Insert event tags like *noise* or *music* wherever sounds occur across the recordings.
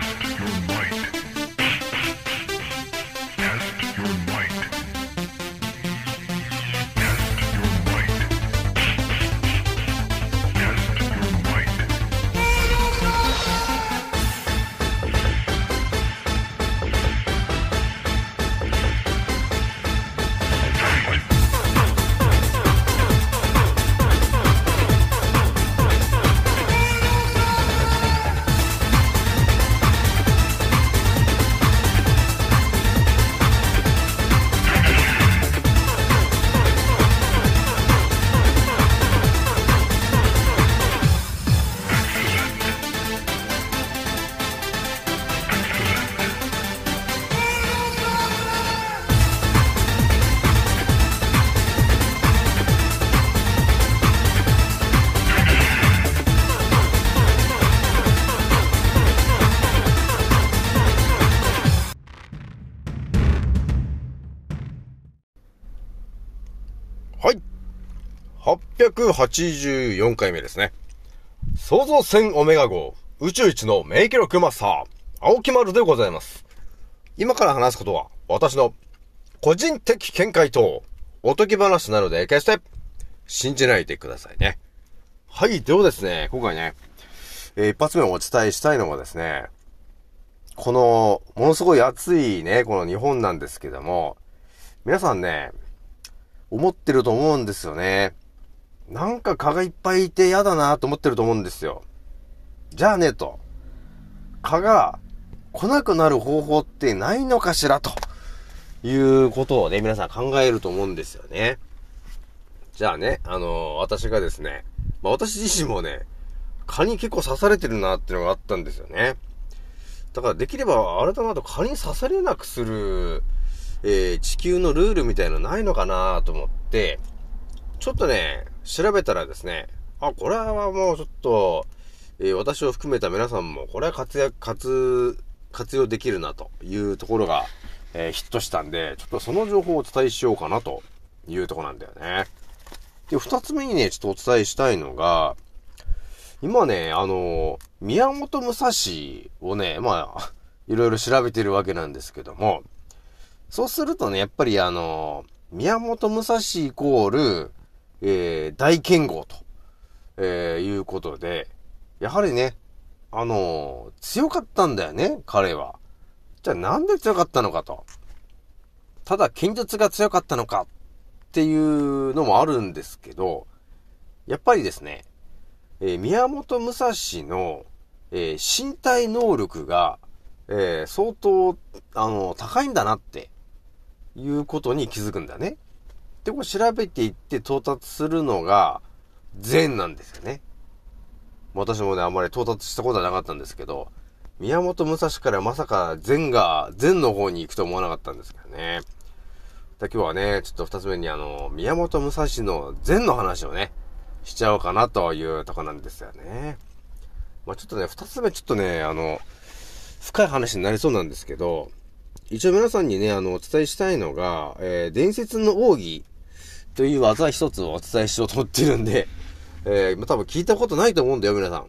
Test your might. 884回目ですね。創造船オメガ号宇宙一の名記録マスター、青木丸でございます。今から話すことは私の個人的見解とおとぎ話なので決して信じないでくださいね。はい、ではですね、今回ね、えー、一発目お伝えしたいのはですね、この、ものすごい暑いね、この日本なんですけども、皆さんね、思ってると思うんですよね。なんか蚊がいっぱいいて嫌だなと思ってると思うんですよ。じゃあね、と。蚊が来なくなる方法ってないのかしらということをね、皆さん考えると思うんですよね。じゃあね、あのー、私がですね、まあ私自身もね、蚊に結構刺されてるなっていうのがあったんですよね。だからできれば、あれだなと蚊に刺されなくする、えー、地球のルールみたいなのないのかなと思って、ちょっとね、調べたらですね、あ、これはもうちょっと、えー、私を含めた皆さんも、これは活躍、活、活用できるなというところが、えー、ヒットしたんで、ちょっとその情報をお伝えしようかなというとこなんだよね。で、二つ目にね、ちょっとお伝えしたいのが、今ね、あの、宮本武蔵をね、まあ、いろいろ調べてるわけなんですけども、そうするとね、やっぱりあの、宮本武蔵イコール、えー、大剣豪と、えー、いうことで、やはりね、あのー、強かったんだよね、彼は。じゃあなんで強かったのかと。ただ剣術が強かったのかっていうのもあるんですけど、やっぱりですね、えー、宮本武蔵の、えー、身体能力が、えー、相当、あの、高いんだなっていうことに気づくんだね。で、これ調べていって到達するのが、善なんですよね。私もね、あんまり到達したことはなかったんですけど、宮本武蔵からまさか善が、善の方に行くと思わなかったんですけどね。今日はね、ちょっと二つ目にあの、宮本武蔵の善の話をね、しちゃおうかなというとこなんですよね。まあちょっとね、二つ目ちょっとね、あの、深い話になりそうなんですけど、一応皆さんにね、あの、お伝えしたいのが、えー、伝説の奥義という技一つをお伝えしようと思ってるんで、えー、多分聞いたことないと思うんだよ、皆さん。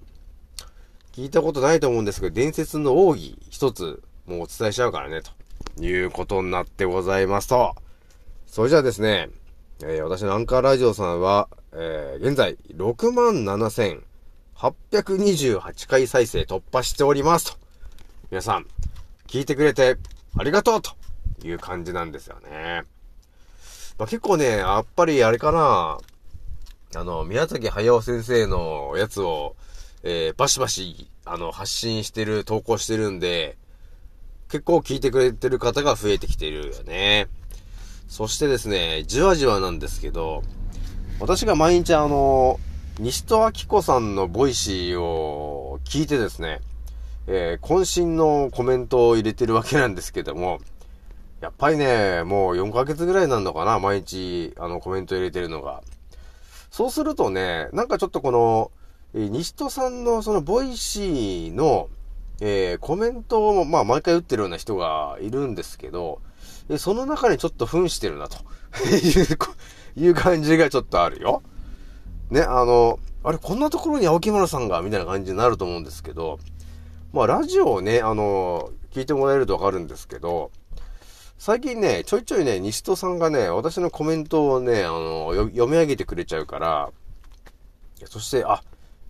聞いたことないと思うんですけど、伝説の奥義一つ、もうお伝えしちゃうからね、ということになってございますと。それじゃあですね、えー、私のアンカーラジオさんは、えー、現在、67,828回再生突破しておりますと。皆さん、聞いてくれてありがとうという感じなんですよね。まあ、結構ね、やっぱりあれかな、あの、宮崎駿先生のやつを、えー、バシバシ、あの、発信してる、投稿してるんで、結構聞いてくれてる方が増えてきてるよね。そしてですね、じわじわなんですけど、私が毎日あの、西戸明子さんのボイシーを聞いてですね、えー、渾身のコメントを入れてるわけなんですけども、やっぱりね、もう4ヶ月ぐらいなんのかな、毎日、あの、コメント入れてるのが。そうするとね、なんかちょっとこの、え、西戸さんのそのボイシーの、えー、コメントを、まあ、毎回打ってるような人がいるんですけど、えその中にちょっと扮してるな、と *laughs* いう、いう感じがちょっとあるよ。ね、あの、あれ、こんなところに青木村さんが、みたいな感じになると思うんですけど、まあ、ラジオをね、あの、聞いてもらえるとわかるんですけど、最近ね、ちょいちょいね、西戸さんがね、私のコメントをね、あの、読み上げてくれちゃうから、そして、あ、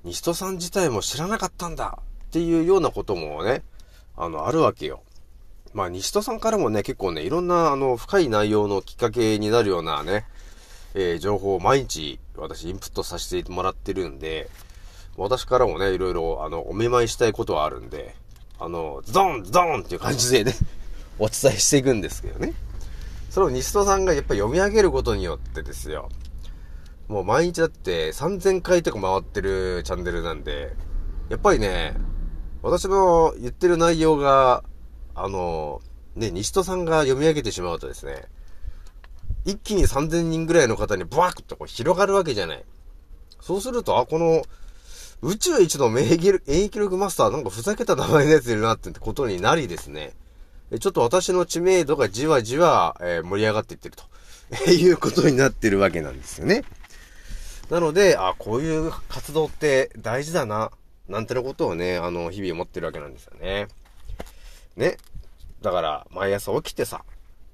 西戸さん自体も知らなかったんだっていうようなこともね、あの、あるわけよ。まあ、西戸さんからもね、結構ね、いろんな、あの、深い内容のきっかけになるようなね、えー、情報を毎日、私、インプットさせてもらってるんで、私からもね、いろいろ、あの、お見舞いしたいことはあるんで、あの、ズドンズドンっていう感じでね、お伝えしていくんですけどね。それを西戸さんがやっぱ読み上げることによってですよ、もう毎日だって3000回とか回ってるチャンネルなんで、やっぱりね、私の言ってる内容が、あの、ね、西戸さんが読み上げてしまうとですね、一気に3000人ぐらいの方にブワーッとこう広がるわけじゃない。そうすると、あ、この、宇宙一の免疫力マスターなんかふざけた名前のやついるなってことになりですね。ちょっと私の知名度がじわじわ、え、盛り上がっていってると *laughs* いうことになってるわけなんですよね。なので、あ、こういう活動って大事だな、なんてのことをね、あの、日々思ってるわけなんですよね。ね。だから、毎朝起きてさ、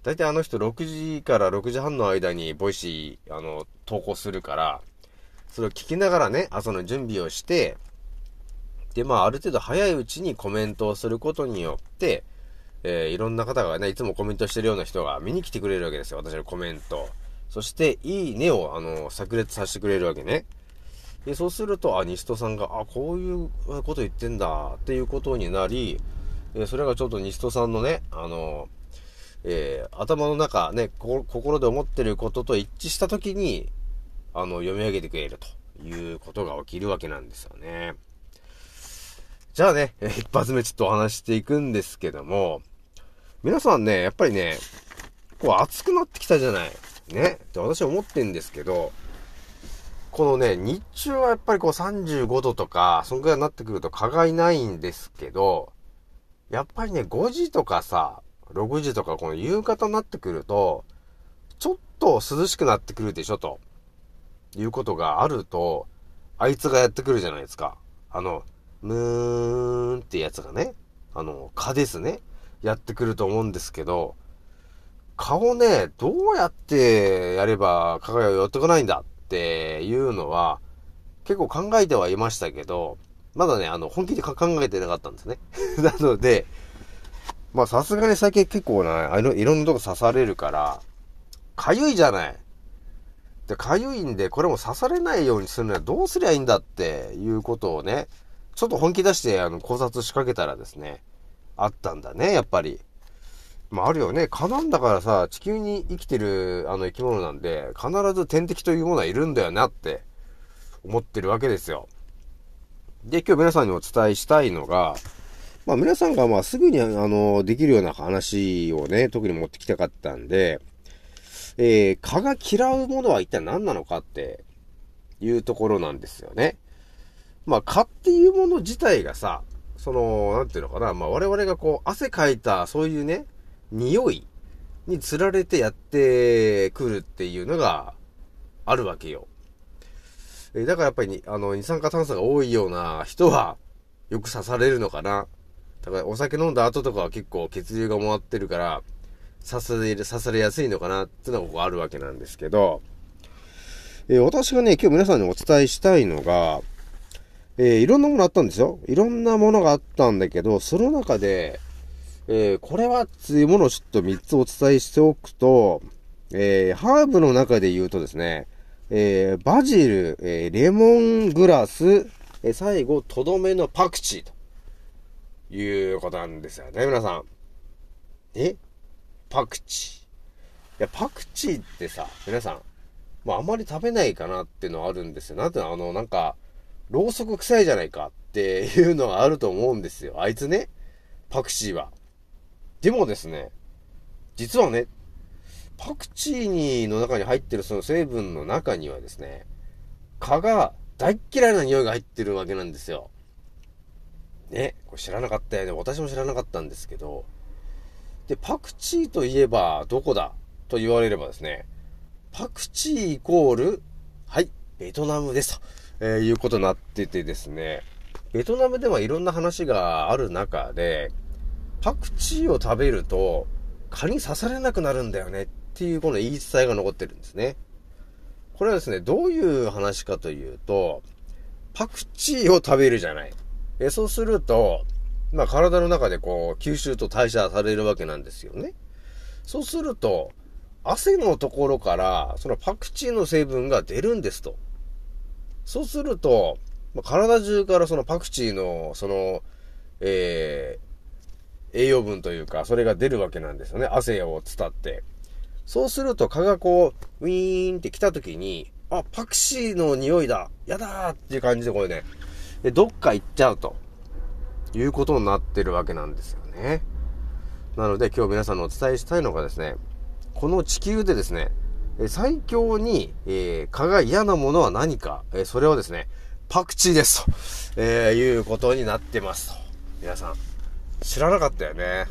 だいたいあの人6時から6時半の間にボイシー、あの、投稿するから、それを聞きながらね、朝の準備をして、で、まあ、ある程度早いうちにコメントをすることによって、えー、いろんな方がね、いつもコメントしてるような人が見に来てくれるわけですよ、私のコメント。そして、いいねを、あの、炸裂させてくれるわけね。で、そうすると、あ、西戸さんが、あ、こういうこと言ってんだ、っていうことになり、えそれがちょっと西戸さんのね、あの、えー、頭の中、ね、心で思ってることと一致したときに、あの、読み上げてくれるということが起きるわけなんですよね。じゃあね、一発目ちょっとお話していくんですけども、皆さんね、やっぱりね、こう暑くなってきたじゃない。ね。って私は思ってんですけど、このね、日中はやっぱりこう35度とか、そんくらいになってくると蚊がいないんですけど、やっぱりね、5時とかさ、6時とかこの夕方になってくると、ちょっと涼しくなってくるでしょ、ということがあると、あいつがやってくるじゃないですか。あの、ムーンってやつがね、あの、蚊ですね。やってくると思うんですけど、顔ね、どうやってやれば蚊が寄ってこないんだっていうのは、結構考えてはいましたけど、まだね、あの、本気で考えてなかったんですね。*laughs* なので、まあさすがに最近結構な、あの、いろんなとこ刺されるから、かゆいじゃない。で、かゆいんで、これも刺されないようにするにはどうすりゃいいんだっていうことをね、ちょっと本気出して、あの、考察仕掛けたらですね、あったんだね、やっぱり。まあ、あるよね。蚊なんだからさ、地球に生きてる、あの、生き物なんで、必ず天敵というものはいるんだよなって思ってるわけですよ。で、今日皆さんにお伝えしたいのが、まあ皆さんがまあすぐにあの、できるような話をね、特に持ってきたかったんで、えー、蚊が嫌うものは一体何なのかっていうところなんですよね。まあ蚊っていうもの自体がさ、その、なんていうのかな、まあ我々がこう汗かいたそういうね、匂いに釣られてやってくるっていうのがあるわけよ。えだからやっぱりあの、二酸化炭素が多いような人は、よく刺されるのかな。だからお酒飲んだ後とかは結構血流が回ってるから、刺される、刺されやすいのかなっていうのがここあるわけなんですけど、えー、私がね、今日皆さんにお伝えしたいのが、えー、いろんなものあったんですよ。いろんなものがあったんだけど、その中で、えー、これはっていうものをちょっと3つお伝えしておくと、えー、ハーブの中で言うとですね、えー、バジル、えー、レモングラス、えー、最後、とどめのパクチーということなんですよね、皆さん。え？パクチー。いや、パクチーってさ、皆さん、まあ、あんまり食べないかなっていうのはあるんですよ。なんていうの、あの、なんか、ろうそく臭いじゃないかっていうのはあると思うんですよ。あいつね、パクチーは。でもですね、実はね、パクチーにの中に入ってるその成分の中にはですね、蚊が大嫌いな匂いが入ってるわけなんですよ。ね、これ知らなかったよね。私も知らなかったんですけど、で、パクチーといえばどこだと言われればですね、パクチーイコール、はい、ベトナムですと、えー、いうことになっててですね、ベトナムではいろんな話がある中で、パクチーを食べると蚊に刺されなくなるんだよねっていうこの言い伝えが残ってるんですね。これはですね、どういう話かというと、パクチーを食べるじゃない。えそうすると、まあ体の中でこう吸収と代謝されるわけなんですよね。そうすると、汗のところからそのパクチーの成分が出るんですと。そうすると、まあ、体中からそのパクチーのその、えー、栄養分というか、それが出るわけなんですよね。汗を伝って。そうすると蚊がこう、ウィーンって来た時に、あ、パクチーの匂いだやだーっていう感じでこれね、で、どっか行っちゃうと、いうことになってるわけなんですよね。なので今日皆さんのお伝えしたいのがですね、この地球でですね、最強に、えー、蚊が嫌なものは何か、えー、それはですね、パクチーですと、えー、いうことになってますと。皆さん、知らなかったよね。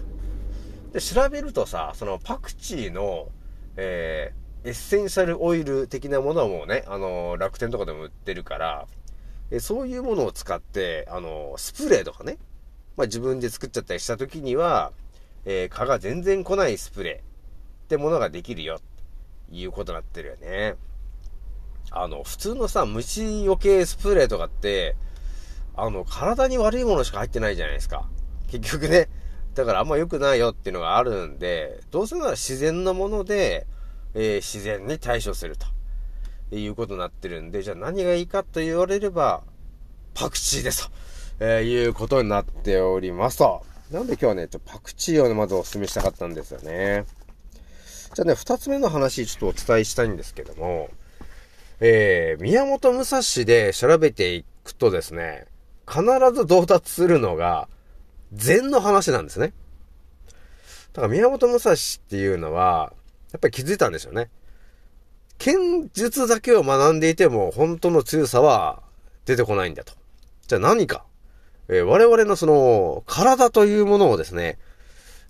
で、調べるとさ、そのパクチーの、えー、エッセンシャルオイル的なものはもうね、あのー、楽天とかでも売ってるから、えそういうものを使って、あのスプレーとかね、まあ、自分で作っちゃったりした時には、えー、蚊が全然来ないスプレーってものができるよ、いうことになってるよね。あの、普通のさ、虫よけスプレーとかって、あの、体に悪いものしか入ってないじゃないですか。結局ね。だからあんま良くないよっていうのがあるんで、どうせなら自然なもので、えー、自然に対処すると。いうことになってるんで、じゃあ何がいいかと言われれば、パクチーですと、えー、いうことになっておりますと。なんで今日はね、ちょパクチーをね、まずお勧めしたかったんですよね。じゃあね、二つ目の話、ちょっとお伝えしたいんですけども、えー、宮本武蔵で調べていくとですね、必ず到達するのが、禅の話なんですね。だから宮本武蔵っていうのは、やっぱり気づいたんですよね。剣術だけを学んでいても、本当の強さは出てこないんだと。じゃあ何か。えー、我々のその、体というものをですね、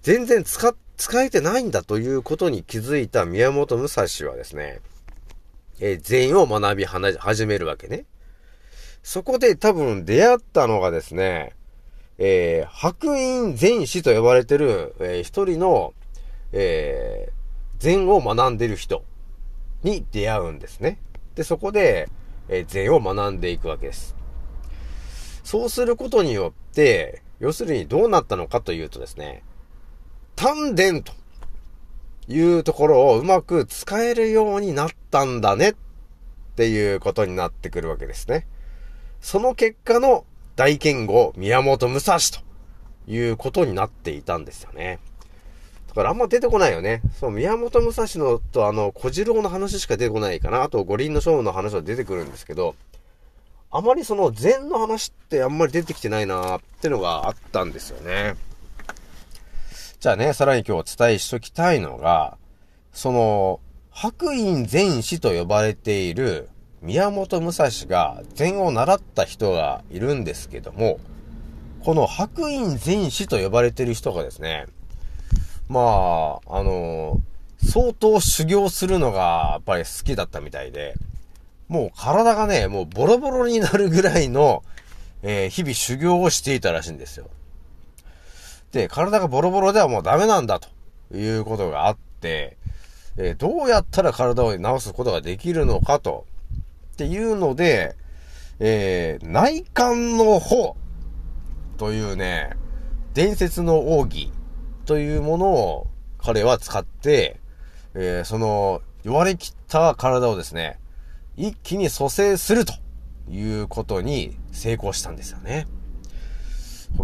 全然使っ、使えてないんだということに気づいた宮本武蔵はですね、えー、禅を学び始めるわけね。そこで多分出会ったのがですね、えー、白院禅師と呼ばれてる、えー、一人の、えー、禅を学んでる人に出会うんですね。で、そこで、えー、禅を学んでいくわけです。そうすることによって、要するにどうなったのかというとですね、丹田というところをうまく使えるようになったんだねっていうことになってくるわけですね。その結果の大剣豪宮本武蔵ということになっていたんですよね。だからあんま出てこないよね。そう、宮本武蔵のとあの、小次郎の話しか出てこないかな。あと、五輪の勝負の話は出てくるんですけど、あまりその禅の話ってあんまり出てきてないなーってのがあったんですよね。じゃあね、さらに今日お伝えしときたいのが、その、白院禅師と呼ばれている宮本武蔵が禅を習った人がいるんですけども、この白院禅師と呼ばれている人がですね、まあ、あの、相当修行するのがやっぱり好きだったみたいで、もう体がね、もうボロボロになるぐらいの、えー、日々修行をしていたらしいんですよ。で、体がボロボロではもうダメなんだということがあって、えー、どうやったら体を治すことができるのかと、っていうので、えー、内観の方というね、伝説の奥義というものを彼は使って、えー、その弱りきった体をですね、一気に蘇生するということに成功したんですよね。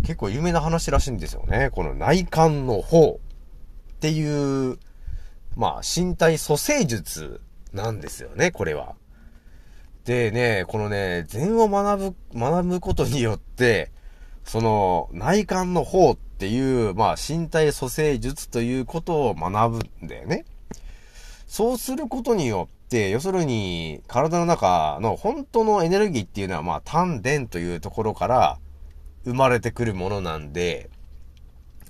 結構有名な話らしいんですよね。この内観の方っていう、まあ、身体蘇生術なんですよね、これは。でね、このね、禅を学ぶ、学ぶことによって、その内観の方っていう、まあ、身体蘇生術ということを学ぶんだよね。そうすることによって、要するに、体の中の本当のエネルギーっていうのは、まあ、丹田というところから生まれてくるものなんで、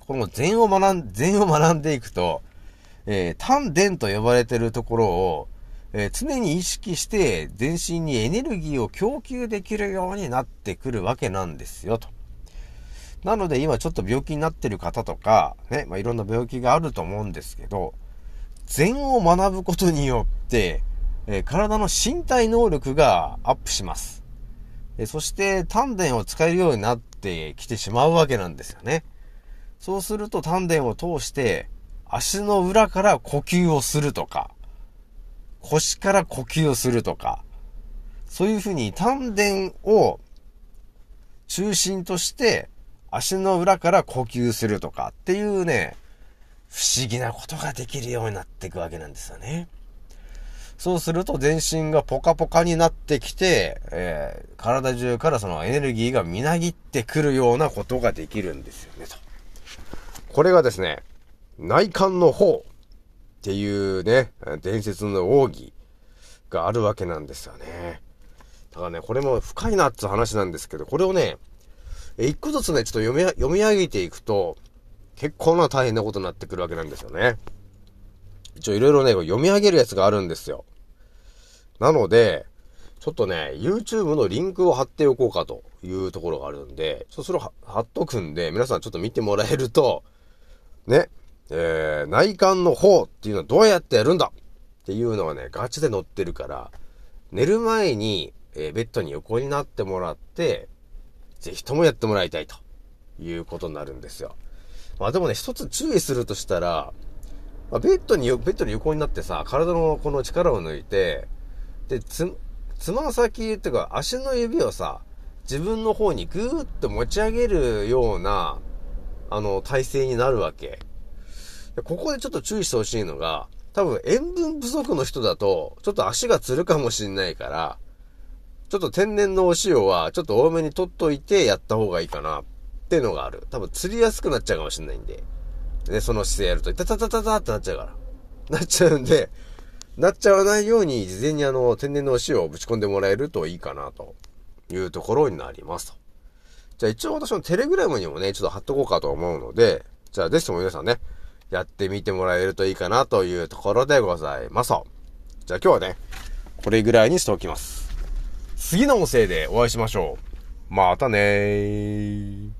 この禅を学ん、禅を学んでいくと、えー、丹田と呼ばれてるところを、えー、常に意識して全身にエネルギーを供給できるようになってくるわけなんですよ、と。なので今ちょっと病気になってる方とか、ね、まあ、いろんな病気があると思うんですけど、禅を学ぶことによって、えー、体の身体能力がアップします。そして丹田を使えるようになってきてしまうわけなんですよね。そうすると丹田を通して足の裏から呼吸をするとか、腰から呼吸をするとか、そういうふうに丹田を中心として足の裏から呼吸するとかっていうね、不思議なことができるようになっていくわけなんですよね。そうすると全身がポカポカになってきて、えー、体中からそのエネルギーがみなぎってくるようなことができるんですよね、と。これがですね、内観の方っていうね、伝説の奥義があるわけなんですよね。だからね、これも深いなって話なんですけど、これをね、一個ずつね、ちょっと読み、読み上げていくと、結構な大変なことになってくるわけなんですよね。一応いろいろね、読み上げるやつがあるんですよ。なので、ちょっとね、YouTube のリンクを貼っておこうかというところがあるんで、ちょっとそれを貼っとくんで、皆さんちょっと見てもらえると、ね、えー、内観の方っていうのはどうやってやるんだっていうのがね、ガチで載ってるから、寝る前に、えー、ベッドに横になってもらって、ぜひともやってもらいたいということになるんですよ。まあでもね、一つ注意するとしたら、まあ、ベッドに、ベッドに横になってさ、体のこの力を抜いて、で、つ、つま先っていうか足の指をさ、自分の方にぐーっと持ち上げるような、あの、体勢になるわけ。ここでちょっと注意してほしいのが、多分塩分不足の人だと、ちょっと足がつるかもしんないから、ちょっと天然のお塩はちょっと多めに取っといてやった方がいいかなっていうのがある。多分釣りやすくなっちゃうかもしんないんで。で、その姿勢やると、タタタタタってなっちゃうから。*laughs* なっちゃうんで、なっちゃわないように事前にあの、天然のお塩をぶち込んでもらえるといいかなというところになりますと。じゃあ一応私のテレグラムにもね、ちょっと貼っとこうかと思うので、じゃあぜひとも皆さんね、やってみてもらえるといいかなというところでございますじゃあ今日はね、これぐらいにしておきます。次の音声でお会いしましょう。またねー。